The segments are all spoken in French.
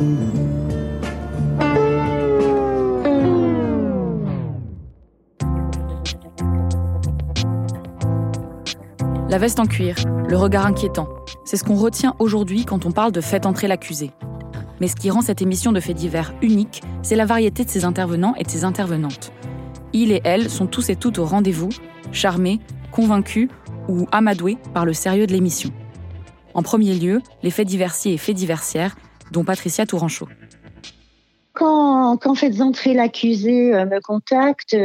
La veste en cuir, le regard inquiétant, c'est ce qu'on retient aujourd'hui quand on parle de Faites entrer l'accusé. Mais ce qui rend cette émission de faits divers unique, c'est la variété de ses intervenants et de ses intervenantes. Ils et elles sont tous et toutes au rendez-vous, charmés, convaincus ou amadoués par le sérieux de l'émission. En premier lieu, les faits diversiers et faits diversières, dont Patricia Touranchot. Quand, quand Faites entrer l'accusé euh, me contacte,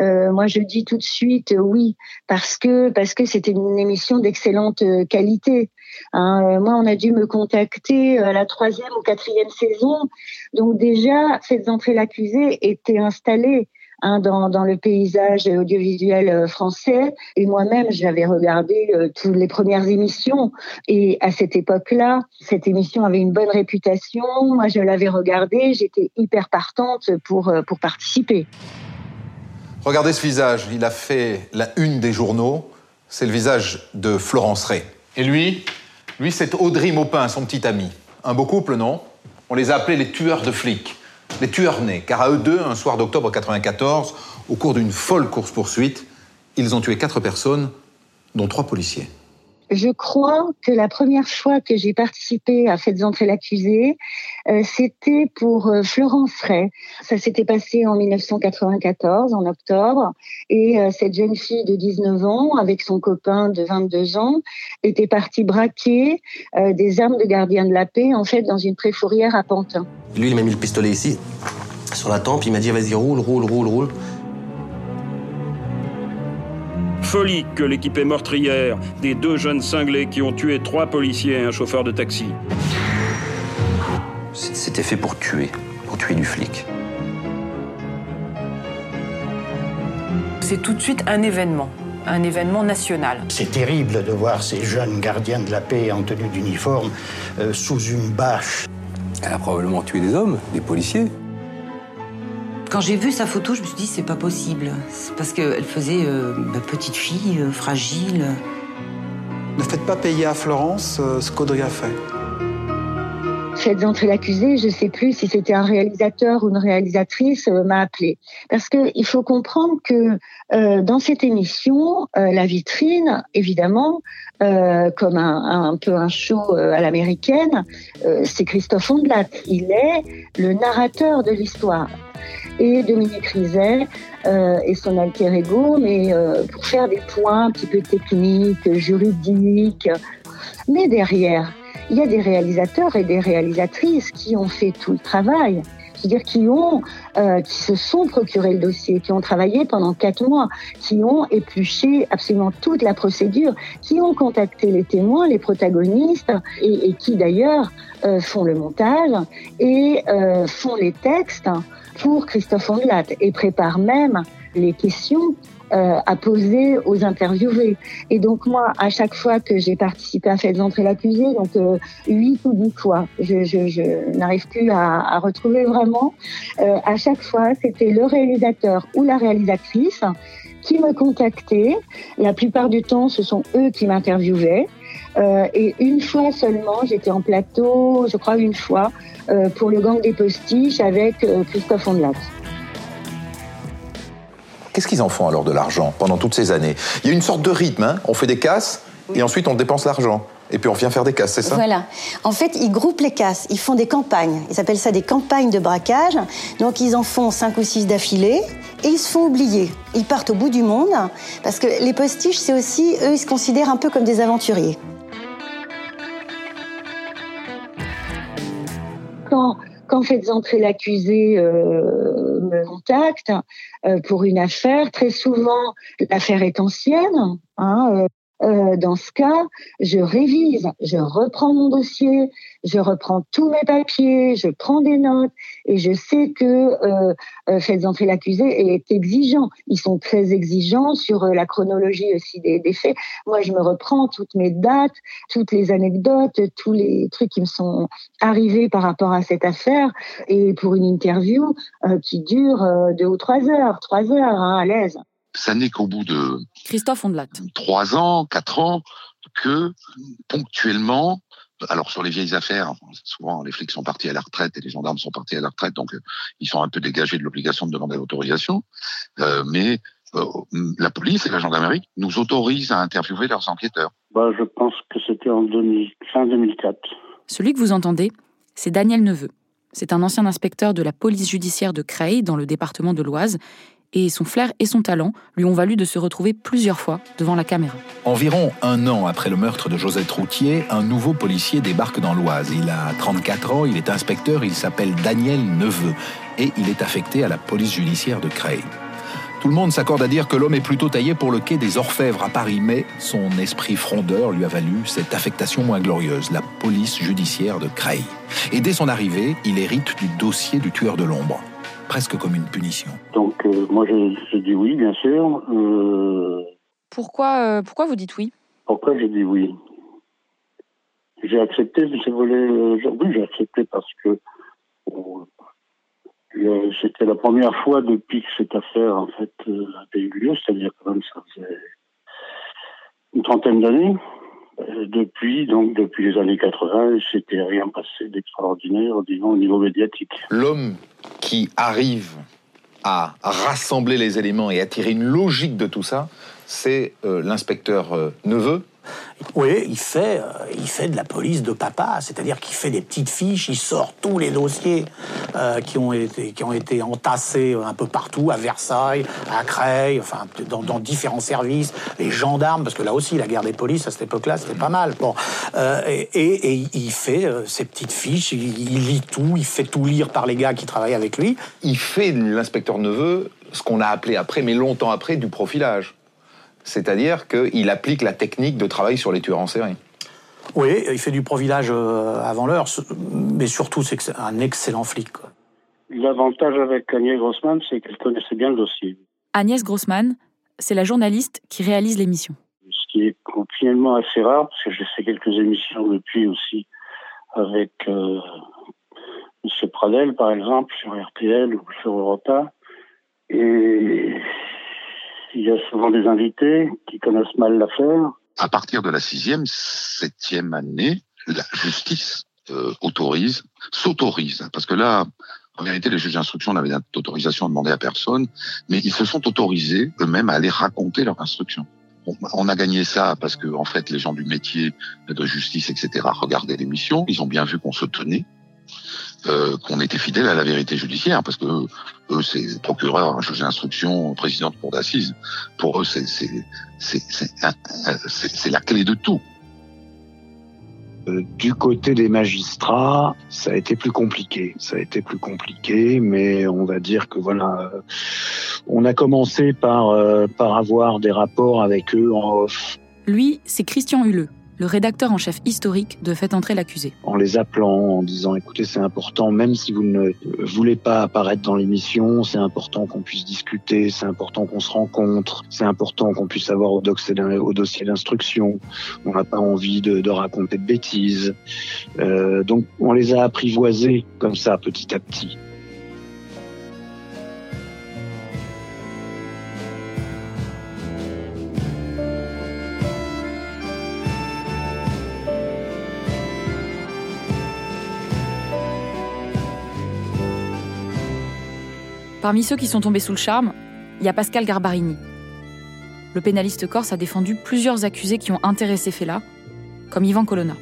euh, moi je dis tout de suite euh, oui parce que parce que c'était une émission d'excellente qualité. Hein, moi, on a dû me contacter à la troisième ou quatrième saison, donc déjà Faites entrer l'accusé était installé hein, dans, le paysage audiovisuel euh, français. Et moi-même, j'avais regardé euh, toutes les premières émissions. Et à cette époque-là, cette émission avait une bonne réputation. Moi, je l'avais regardée. J'étais hyper partante pour, euh, pour participer. Regardez ce visage, il a fait la une des journaux. C'est le visage de Florence Ray. Et lui Lui, c'est Audrey Maupin, son petit ami. Un beau couple, non? On les a appelés les tueurs de flics. Les tueurs nés, car à eux deux, un soir d'octobre 94, au cours d'une folle course-poursuite, ils ont tué quatre personnes, dont trois policiers. Je crois que la première fois que j'ai participé à Faites entrer l'accusé, euh, c'était pour euh, Florence Ray. Ça s'était passé en 1994, en octobre, et euh, cette jeune fille de 19 ans, avec son copain de 22 ans, était partie braquer des armes de gardien de la paix, en fait, dans une préfourrière à Pantin. Lui, il m'a mis le pistolet ici, sur la tempe. Il m'a dit vas-y, roule, roule, roule, roule. Folie que l'équipée meurtrière des deux jeunes cinglés qui ont tué trois policiers et un chauffeur de taxi. C'était fait pour tuer, pour tuer du flic. C'est tout de suite un événement, un événement national. C'est terrible de voir ces jeunes gardiens de la paix en tenue d'uniforme euh, sous une bâche. Elle a probablement tué des hommes, des policiers. Quand j'ai vu sa photo, je me suis dit c'est pas possible. C'est parce qu'elle faisait euh, bah, petite fille, euh, fragile. Ne faites pas payer à Florence euh, ce qu'Audrey a fait. Faites entrer l'accusé, je sais plus si c'était un réalisateur ou une réalisatrice, euh, m'a appelé. Parce que il faut comprendre que euh, dans cette émission, euh, la vitrine, évidemment, euh, comme un, un peu un show euh, à l'américaine, euh, c'est Christophe Ondelat. Il est le narrateur de l'histoire. Et Dominique Rizet euh, et son alter ego, mais euh, pour faire des points un petit peu techniques, juridiques. Mais derrière, il y a des réalisateurs et des réalisatrices qui ont fait tout le travail. C'est-à-dire qui ont, euh, qui se sont procurés le dossier, qui ont travaillé pendant quatre mois, qui ont épluché absolument toute la procédure, qui ont contacté les témoins, les protagonistes, et, et qui d'ailleurs euh, font le montage et euh, font les textes pour Christophe Ondelat et préparent même les questions euh, à poser aux interviewés. Et donc moi, à chaque fois que j'ai participé à Faites entrer l'accusé, donc euh, huit ou dix fois, je, je, je n'arrive plus à, à retrouver vraiment, euh, à chaque fois, c'était le réalisateur ou la réalisatrice qui me contactait. La plupart du temps, ce sont eux qui m'interviewaient. Euh, et une fois seulement, j'étais en plateau, je crois une fois, euh, pour le gang des postiches avec euh, Christophe Ondelat. Qu'est-ce qu'ils en font alors de l'argent pendant toutes ces années? Il y a une sorte de rythme, hein on fait des casses et ensuite on dépense l'argent. Et puis on vient faire des casses, c'est ça? Voilà. En fait, ils groupent les casses, ils font des campagnes. Ils appellent ça des campagnes de braquage. Donc ils en font cinq ou six d'affilée et ils se font oublier. Ils partent au bout du monde parce que les postiches, c'est aussi, eux, ils se considèrent un peu comme des aventuriers. Quand, quand faites entrer l'accusé euh, me contacte euh, pour une affaire, très souvent l'affaire est ancienne. Hein, euh, dans ce cas, je révise, je reprends mon dossier, je reprends tous mes papiers, je prends des notes et je sais que euh, euh Faites entrer l'accusé est exigeant. Ils sont très exigeants sur euh, la chronologie aussi des, des, faits. Moi, je me reprends toutes mes dates, toutes les anecdotes, tous les trucs qui me sont arrivés par rapport à cette affaire et pour une interview euh, qui dure deux ou trois heures, trois heures hein, à l'aise ça n'est qu'au bout de Christophe Ondelat. trois ans, quatre ans, que ponctuellement, alors sur les vieilles affaires, souvent les flics sont partis à la retraite et les gendarmes sont partis à la retraite, donc euh, ils sont un peu dégagés de l'obligation de demander l'autorisation, euh, mais euh, la police et la gendarmerie nous autorisent à interviewer leurs enquêteurs. Bah, je pense que c'était en 2000, fin 2004. Celui que vous entendez, c'est Daniel Neveu. C'est un ancien inspecteur de la police judiciaire de Creil, dans le département de l'Oise, et son flair et son talent lui ont valu de se retrouver plusieurs fois devant la caméra. Environ un an après le meurtre de Josette Routier, un nouveau policier débarque dans l'Oise. Il a 34 ans, il est inspecteur, il s'appelle Daniel Neveu et il est affecté à la police judiciaire de Creil. Tout le monde s'accorde à dire que l'homme est plutôt taillé pour le quai des Orfèvres à Paris, mais son esprit frondeur lui a valu cette affectation moins glorieuse, la police judiciaire de Creil. Et dès son arrivée, il hérite du dossier du tueur de l'ombre presque comme une punition. Donc euh, moi j'ai dit oui, bien sûr. Euh... Pourquoi, euh, pourquoi vous dites oui? Pourquoi j'ai dit oui? J'ai accepté, j'ai volé. Euh, oui, j'ai accepté parce que c'était la première fois depuis que cette affaire en fait avait eu lieu, c'est-à-dire quand même ça faisait une trentaine d'années. Depuis, donc, depuis les années 80, c'était rien passé d'extraordinaire, au niveau médiatique. L'homme qui arrive à rassembler les éléments et à tirer une logique de tout ça, c'est euh, l'inspecteur euh, Neveu, oui, il fait, euh, il fait de la police de papa, c'est-à-dire qu'il fait des petites fiches, il sort tous les dossiers euh, qui, ont été, qui ont été entassés un peu partout, à Versailles, à Creil, enfin, dans, différents services, les gendarmes, parce que là aussi, la guerre des polices, à cette époque-là, c'était pas mal. Bon, euh, et, il fait euh, ces petites fiches, il, lit tout, il fait tout lire par les gars qui travaillent avec lui. Il fait, l'inspecteur Neveu, ce qu'on a appelé après, mais longtemps après, du profilage c'est-à-dire qu'il applique la technique de travail sur les tueurs en série. Oui, il fait du profilage euh, avant l'heure, mais surtout c'est un excellent flic. L'avantage avec Agnès Grossman, c'est qu'elle connaissait bien le dossier. Agnès Grossman, c'est la journaliste qui réalise l'émission. Ce qui est finalement assez rare, parce que j'ai fait quelques émissions depuis aussi avec euh, M. Pradel, par exemple, sur RTL ou sur Europa. Et il y a souvent des invités qui connaissent mal l'affaire. À partir de la sixième, septième année, la justice euh, autorise, s'autorise, parce que là, en vérité, les juges d'instruction n'avaient d'autorisation demandée à personne, mais ils se sont autorisés eux-mêmes à aller raconter leur instruction. On, a gagné ça parce que, en fait, les gens du métier de justice, etc., regardaient l'émission, ils ont bien vu qu'on se tenait, euh, qu'on était fidèle à la vérité judiciaire, parce que eux, c'est procureur, juge d'instruction, président de cour d'assises. Pour eux, c'est la clé de tout. Euh, du côté des magistrats, ça a été plus compliqué. Ça a été plus compliqué, mais on va dire que voilà, euh, on a commencé par, euh, par avoir des rapports avec eux en off. Lui, c'est Christian Huleux le rédacteur en chef historique de Faites entrer l'accusé. En les appelant, en disant écoutez, c'est important, même si vous ne voulez pas apparaître dans l'émission, c'est important qu'on puisse discuter, c'est important qu'on se rencontre, c'est important qu'on puisse avoir au, dossier d'instruction. On n'a pas envie de, de, raconter de bêtises. Euh, donc on les a apprivoisés comme ça petit à petit. Parmi ceux qui sont tombés sous le charme, il y a Pascal Garbarini. Le pénaliste corse a défendu plusieurs accusés qui ont intéressé Fela, comme Ivan Colonna.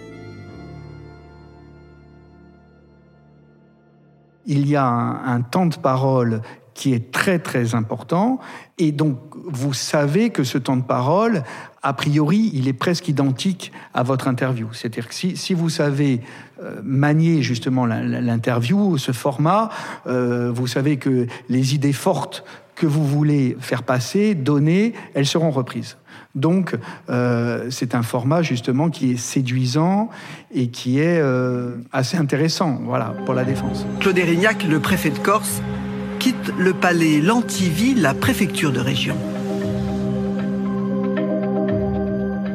Il y a un, temps de parole qui est très très important. Et donc, vous savez que ce temps de parole, a priori, il est presque identique à votre interview. C'est-à-dire que si, vous savez euh, manier justement l'interview, ce format, euh, vous savez que les idées fortes que vous voulez faire passer, donner, elles seront reprises. Donc, euh, c'est un format justement qui est séduisant et qui est assez intéressant, voilà, pour la défense. Claude Erignac, le préfet de Corse, quitte le palais Lantivie, la préfecture de région.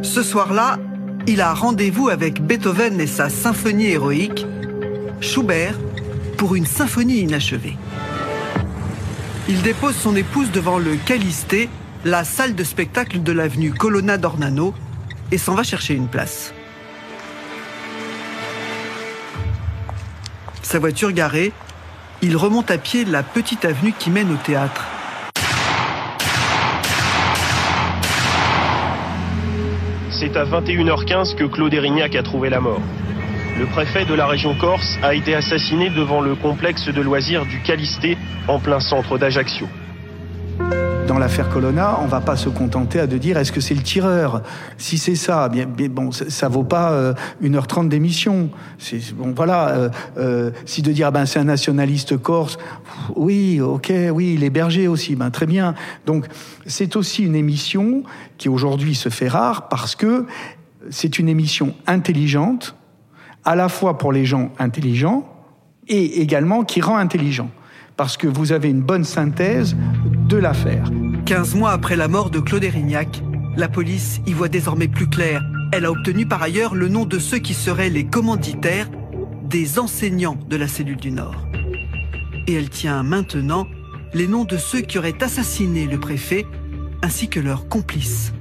Ce soir-là, il a rendez-vous avec Beethoven et sa symphonie héroïque, Schubert, pour une symphonie inachevée. Il dépose son épouse devant le Calisté, la salle de spectacle de l'avenue Colonna d'Ornano, et s'en va chercher une place. Sa voiture garée, il remonte à pied la petite avenue qui mène au théâtre. C'est à 21h15 que Claude Erignac a trouvé la mort. Le préfet de la région Corse a été assassiné devant le complexe de loisirs du Calisté, en plein centre d'Ajaccio l'affaire Colonna, on va pas se contenter à de dire est-ce que c'est le tireur? Si c'est ça, bien, bon, ça, vaut pas 1h30 euh, d'émission. Bon, voilà. Euh, euh, si de dire ah ben c'est un nationaliste corse, oui, ok, oui, il est berger aussi, ben très bien. Donc c'est aussi une émission qui aujourd'hui se fait rare parce que c'est une émission intelligente, à la fois pour les gens intelligents et également qui rend intelligent parce que vous avez une bonne synthèse de l'affaire. 15 mois après la mort de Claude Erignac, la police y voit désormais plus clair. Elle a obtenu par ailleurs le nom de ceux qui seraient les commanditaires des enseignants de la cellule du Nord. Et elle tient maintenant les noms de ceux qui auraient assassiné le préfet ainsi que leurs complices.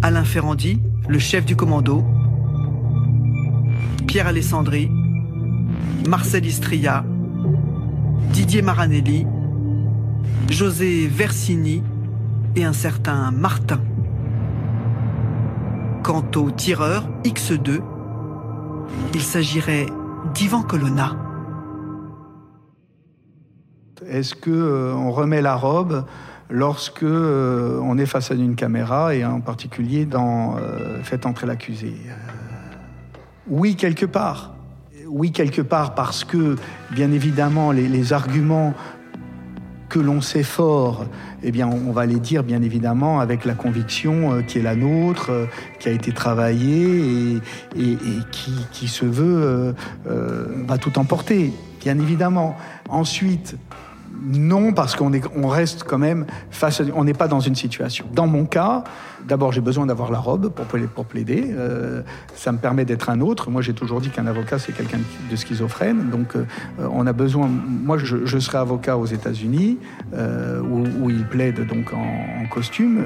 Alain Ferrandi, le chef du commando, Pierre Alessandri, Marcel Istria, Didier Maranelli, José Versini et un certain Martin. Quant au tireur X2, il s'agirait d'Ivan Colonna. Est-ce que euh, on remet la robe lorsque euh, on est face à une caméra et en particulier dans euh, Faites entrer l'accusé? Oui, quelque part oui, quelque part, parce que, bien évidemment, les, arguments que l'on sait fort, eh bien, on va les dire bien évidemment avec la conviction euh, qui est la nôtre, euh, qui a été travaillée et, qui, se veut, euh, va tout emporter, bien évidemment. Ensuite, non, parce qu'on on reste quand même face, on n'est pas dans une situation. Dans mon cas, d'abord j'ai besoin d'avoir la robe pour, pour plaider. Euh, ça me permet d'être un autre. Moi j'ai toujours dit qu'un avocat c'est quelqu'un de schizophrène. Donc euh, on a besoin. Moi je, je serai avocat aux États-Unis euh, où, il plaide donc en, costume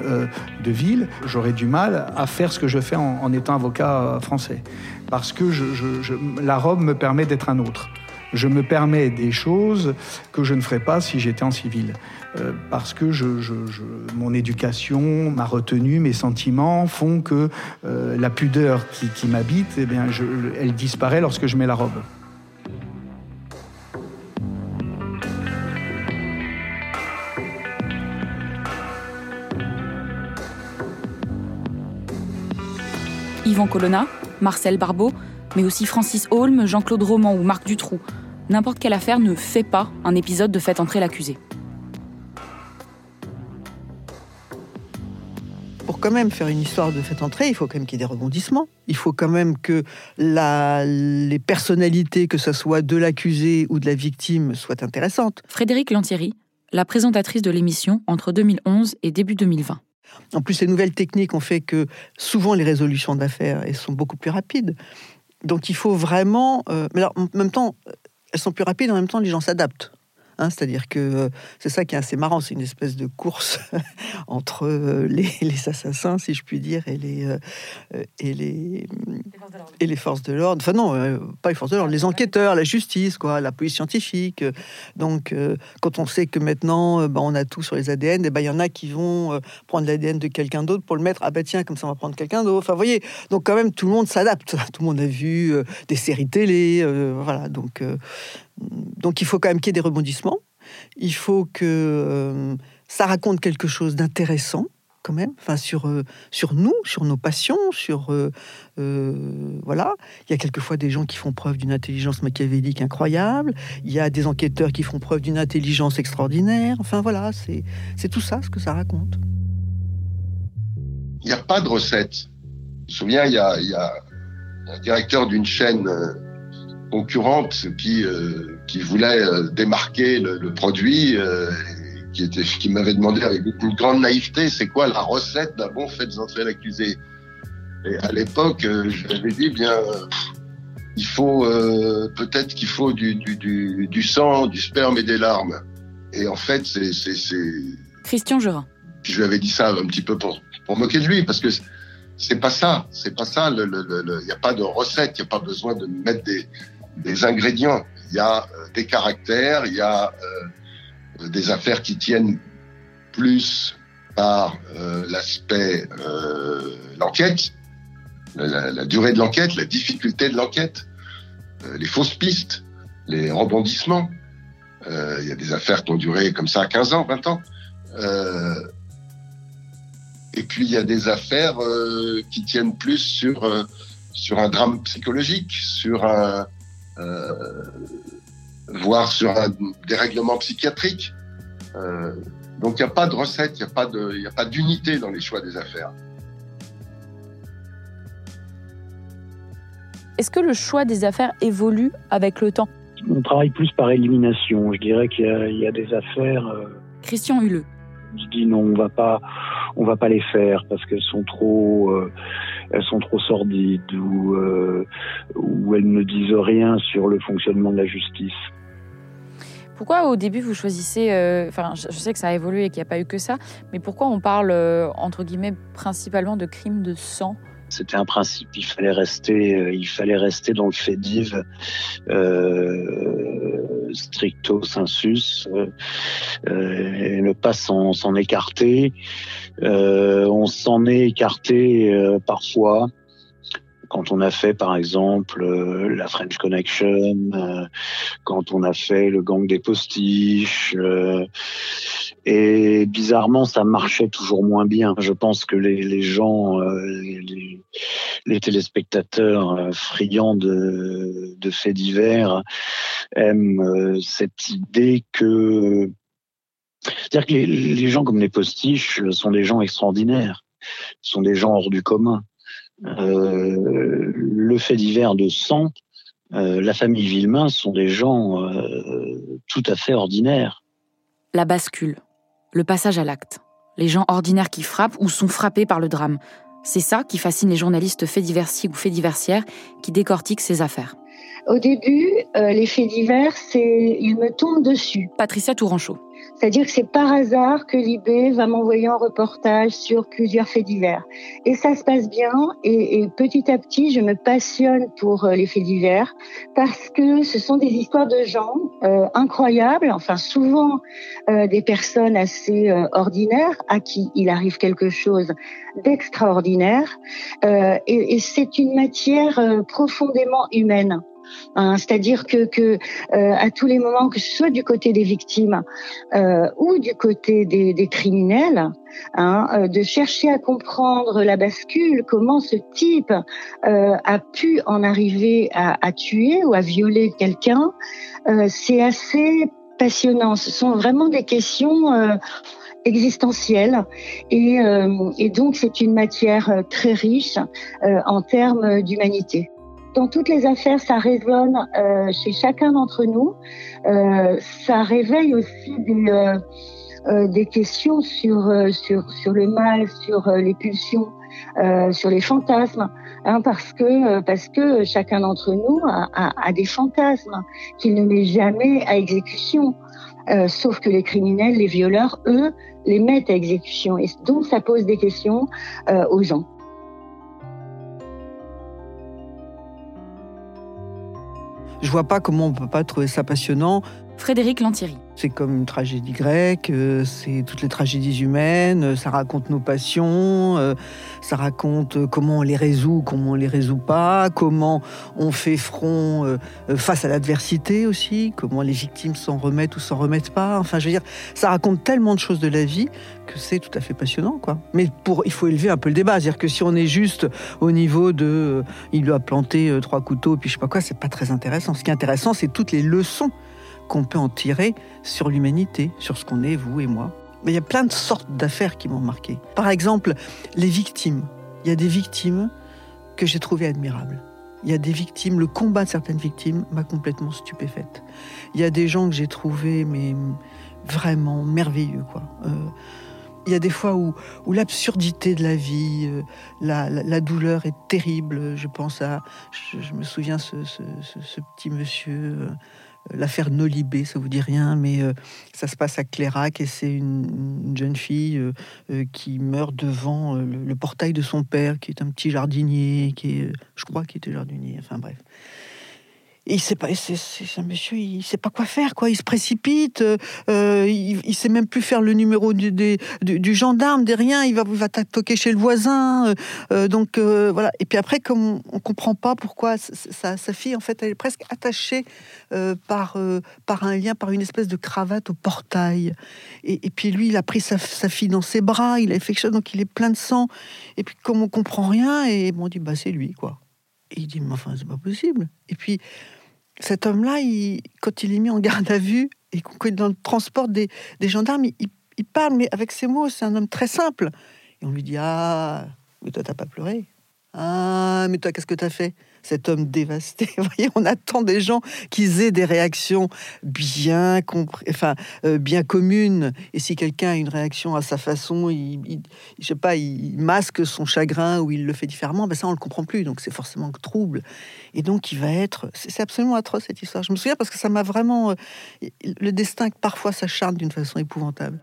de ville. J'aurais du mal à faire ce que je fais en, étant avocat français parce que la robe me permet d'être un autre je me permets des choses que je ne ferais pas si j'étais en civil. Euh, parce que mon éducation, ma retenue, mes sentiments font que euh, la pudeur qui, m'habite, eh elle disparaît lorsque je mets la robe. Yvan Colonna, Marcel Barbeau, mais aussi Francis Holm, Jean-Claude Roman ou Marc Dutroux n'importe quelle affaire ne fait pas un épisode de Faites entrer l'accusé. Pour quand même faire une histoire de Faites entrer, il faut quand même qu'il y ait des rebondissements. Il faut quand même que la, les personnalités, que ce soit de l'accusé ou de la victime, soient intéressantes. Frédéric Lantieri, la présentatrice de l'émission entre 2011 et début 2020. En plus, les nouvelles techniques ont fait que souvent les résolutions d'affaires sont beaucoup plus rapides. Donc il faut vraiment. Euh, mais en même temps, elles sont plus rapides, en même temps, les gens s'adaptent. Hein, c'est-à-dire que euh, c'est ça qui est assez marrant, c'est une espèce de course entre euh, les, assassins, si je puis dire, et les, euh, et les, et les forces de l'ordre. Enfin non, pas les forces de l'ordre, les enquêteurs, la justice, quoi, la police scientifique. Donc quand on sait que maintenant bah, on a tout sur les ADN, et ben il y en a qui vont prendre l'ADN de quelqu'un d'autre pour le mettre. Ah bah tiens, comme ça on va prendre quelqu'un d'autre. Enfin vous voyez, donc quand même tout le monde s'adapte. Tout le monde a vu des séries télé, voilà. Donc donc il faut quand même qu'il y ait des rebondissements, il faut que ça raconte quelque chose d'intéressant quand même, enfin sur sur nous, sur nos passions, sur voilà. Il y a quelquefois des gens qui font preuve d'une intelligence machiavélique incroyable. Il y a des enquêteurs qui font preuve d'une intelligence extraordinaire. Enfin voilà, c'est c'est tout ça ce que ça raconte. Il n'y a pas de recette. Je me souviens, il y a un directeur d'une chaîne concurrente qui euh, qui voulait euh, démarquer le, le produit, euh, qui était qui m'avait demandé avec une grande naïveté, c'est quoi la recette d'un bon fait d'entrer l'accusé. Et à l'époque, je dit bien, il faut peut-être qu'il faut du, du, du, du, sang, du sperme et des larmes. Et en fait, c'est Christian Gerin. Je lui avais dit ça un petit peu pour pour moquer de lui, parce que c'est pas ça, c'est pas ça. Il n'y a pas de recette, il n'y a pas besoin de mettre des, des ingrédients. Il y a euh, des caractères, il y a euh, des affaires qui tiennent plus par euh, l'aspect l'enquête, la, la, durée de l'enquête, la difficulté de l'enquête, les fausses pistes, les rebondissements. Il y a des affaires qui ont duré comme ça 15 ans, 20 ans. et puis il y a des affaires qui tiennent plus sur sur un drame psychologique, sur un, euh, voire sur un dérèglement psychiatrique. Euh, donc il n'y a pas de recette, il n'y a pas de, il a pas d'unité dans les choix des affaires. Est-ce que le choix des affaires évolue avec le temps? On travaille plus par élimination. Je dirais qu'il y, y, a des affaires. Euh... Christian Huleux. Je dis non, on va pas, on va pas les faire parce qu'elles sont trop, euh, elles sont trop sordides ou, euh, ou elles ne disent rien sur le fonctionnement de la justice. Pourquoi au début vous choisissez, euh, enfin je sais que ça a évolué et qu'il n'y a pas eu que ça, mais pourquoi on parle entre guillemets principalement de crimes de sang? C'était un principe. Il fallait rester, il fallait rester dans le fait div euh, stricto sensus et ne pas s'en écarter. Euh, on s'en est écarté euh, parfois quand on a fait par exemple euh, la French Connection, quand on a fait le gang des postiches. et bizarrement, ça marchait toujours moins bien. Je pense que les, les gens, les, les, téléspectateurs friands de, de faits divers aiment cette idée que c'est-à-dire que les, gens comme les postiches sont des gens extraordinaires, sont des gens hors du commun. Euh, le fait divers de sang, euh, la famille Villemain sont des gens euh, tout à fait ordinaires. La bascule, le passage à l'acte, les gens ordinaires qui frappent ou sont frappés par le drame. C'est ça qui fascine les journalistes faits diversiers ou faits diversières qui décortiquent ces affaires. Au début, les faits divers, c'est ils me tombent dessus. Patricia Touranchot. C'est-à-dire que c'est par hasard que l'IB va m'envoyer un reportage sur plusieurs faits divers. Et ça se passe bien. Et, et, petit à petit, je me passionne pour euh, les faits divers parce que ce sont des histoires de gens euh, incroyables, enfin souvent euh, des personnes assez euh, ordinaires à qui il arrive quelque chose d'extraordinaire. Euh, et, et c'est une matière profondément humaine. Hein, C'est-à-dire que, euh, à tous les moments, que ce soit du côté des victimes euh, ou du côté des, criminels, hein, euh, de chercher à comprendre la bascule, comment ce type a pu en arriver à, tuer ou à violer quelqu'un, c'est assez passionnant. Ce sont vraiment des questions existentielles et, donc c'est une matière très riche en termes d'humanité dans toutes les affaires, ça résonne euh, chez chacun d'entre nous. Euh, ça réveille aussi des, euh, questions sur, sur, sur le mal, sur les pulsions, sur les fantasmes, hein, parce, que, parce que chacun d'entre nous a, des fantasmes qu'il ne met jamais à exécution. sauf que les criminels, les violeurs, eux, les mettent à exécution. Et donc, ça pose des questions aux gens. Je vois pas comment on peut pas trouver ça passionnant Frédéric Lantieri. C'est comme une tragédie grecque, euh, c'est toutes les tragédies humaines, euh, ça raconte nos passions, euh, ça raconte comment on les résout, comment on les résout pas, comment on fait front face à l'adversité aussi, comment les victimes s'en remettent ou s'en remettent pas. Enfin, je veux dire, ça raconte tellement de choses de la vie que c'est tout à fait passionnant, quoi. Mais pour, il faut élever un peu le débat, c'est-à-dire que si on est juste au niveau de, il lui a planté trois couteaux, puis je sais pas quoi, c'est pas très intéressant. Ce qui est intéressant, c'est toutes les leçons qu'on peut en tirer sur l'humanité, sur ce qu'on est, vous et moi. Mais il y a plein de sortes d'affaires qui m'ont marqué. Par exemple, les victimes. Il y a des victimes que j'ai trouvées admirables. Il y a des victimes, le combat de certaines victimes m'a complètement stupéfaite. Il y a des gens que j'ai trouvés mais vraiment merveilleux quoi. Euh, il y a des fois où, l'absurdité de la vie, euh, la, douleur est terrible. Je pense à, je, me souviens ce, ce, ce, petit monsieur. L'affaire Nolibé, ça vous dit rien, mais euh, ça se passe à Clérac et c'est une, jeune fille euh, euh, qui meurt devant le, portail de son père, qui est un petit jardinier, qui est, je crois qu'il était jardinier, enfin bref il sait pas, c'est monsieur, il sait pas quoi faire, quoi. Il se précipite, euh, il, il, sait même plus faire le numéro du, du, gendarme, des rien. Il va, va toquer chez le voisin. Euh, euh, donc voilà. Et puis après, comme on, comprend pas pourquoi sa, fille, en fait, elle est presque attachée par par un lien, par une espèce de cravate au portail. Et, puis lui, il a pris sa, fille dans ses bras, il a fait quelque chose, donc il est plein de sang. Et puis comme on comprend rien, et on dit bah c'est lui, quoi. Et il dit mais enfin c'est pas possible. Et puis cet homme-là, quand il est mis en garde à vue et qu'on est dans le transport des, gendarmes, il, parle, mais avec ses mots, c'est un homme très simple. Et on lui dit Ah, mais toi, t'as pas pleuré. Ah, mais toi, qu'est-ce que t'as fait? Cet homme dévasté. Voyez, on attend des gens qui aient des réactions bien, enfin, euh, bien communes. Et si quelqu'un a une réaction à sa façon, il, je sais pas, il masque son chagrin ou il le fait différemment, ben ça on le comprend plus. Donc c'est forcément trouble. Et donc il va être, c'est absolument atroce cette histoire. Je me souviens parce que ça m'a vraiment, euh, le destin parfois s'acharne d'une façon épouvantable.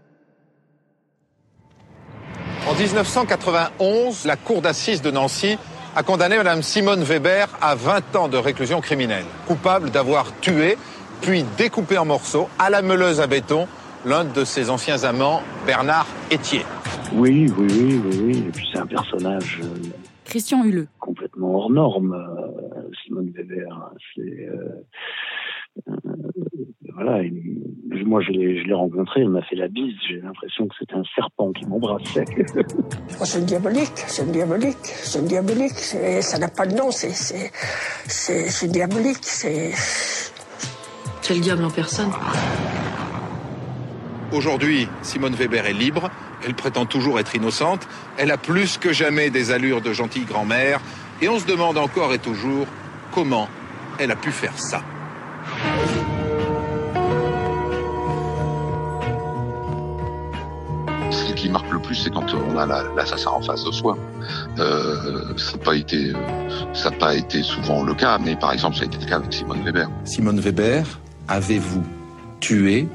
En 1991, la cour d'assises de Nancy a condamné Mme Simone Weber à 20 ans de réclusion criminelle, coupable d'avoir tué puis découpé en morceaux à la meuleuse à béton l'un de ses anciens amants, Bernard Etier. Oui, oui, oui, oui, oui. Et puis c'est un personnage. Euh, Christian Huleux. Complètement hors norme, euh, Simone Weber. C'est. Euh, voilà, moi je l'ai rencontré, il m'a fait la bise, j'ai l'impression que c'était un serpent qui m'embrassait. Oh, c'est diabolique, c'est diabolique, c'est diabolique, ça n'a pas de nom, c'est diabolique, c'est... C'est le diable en personne. Aujourd'hui, Simone Weber est libre, elle prétend toujours être innocente, elle a plus que jamais des allures de gentille grand-mère, et on se demande encore et toujours comment elle a pu faire ça. On a l'assassin en face de soi. Euh, ça n'a pas été, ça n'a pas été souvent le cas, mais par exemple, ça a été le cas avec Simone Weber. Simone Weber, avez-vous tué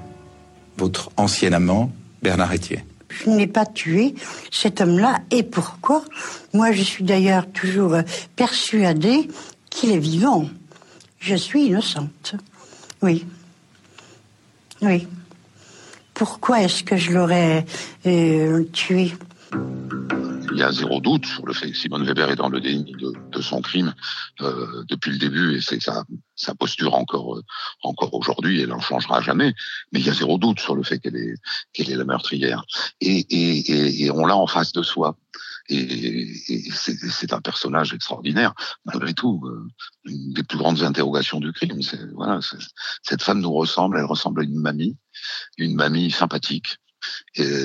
votre ancien amant Bernard Etier? Je n'ai pas tué cet homme-là, et pourquoi? Moi, je suis d'ailleurs toujours persuadée qu'il est vivant. Je suis innocente. Oui. Oui. Pourquoi est-ce que je l'aurais euh, tué? Il y a zéro doute sur le fait que Simone Weber est dans le déni de, son crime euh, depuis le début et c'est sa, posture encore euh, encore aujourd'hui elle n'en changera jamais mais il y a zéro doute sur le fait qu'elle est qu'elle est la meurtrière et on l'a en face de soi et, c'est un personnage extraordinaire, malgré tout. Euh, une des plus grandes interrogations du crime. Voilà, cette femme nous ressemble, elle ressemble à une mamie, une mamie sympathique,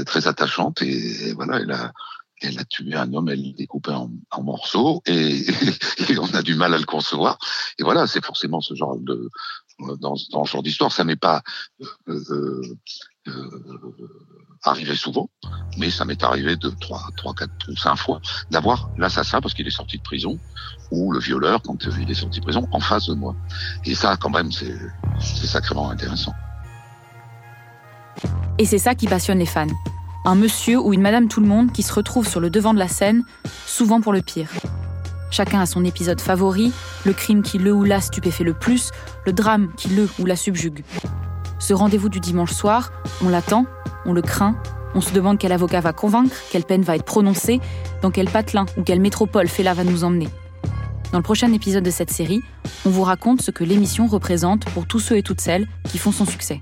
très attachante, et, voilà, elle a, elle a tué un homme, elle l'a découpé en, morceaux, et, on a du mal à le concevoir. Et voilà, c'est forcément ce genre de dans, ce genre d'histoire, ça n'est pas euh, euh, euh, arrivé souvent, mais ça m'est arrivé deux, trois, trois, quatre ou cinq fois d'avoir l'assassin parce qu'il est sorti de prison ou le violeur quand il est sorti de prison en face de moi. Et ça, quand même, c'est sacrément intéressant. Et c'est ça qui passionne les fans. Un monsieur ou une madame tout le monde qui se retrouve sur le devant de la scène, souvent pour le pire. Chacun a son épisode favori, le crime qui le ou la stupéfait le plus, le drame qui le ou la subjugue. Ce rendez-vous du dimanche soir, on l'attend, on le craint, on se demande quel avocat va convaincre, quelle peine va être prononcée, dans quel patelin ou quelle métropole Fela va nous emmener. Dans le prochain épisode de cette série, on vous raconte ce que l'émission représente pour tous ceux et toutes celles qui font son succès.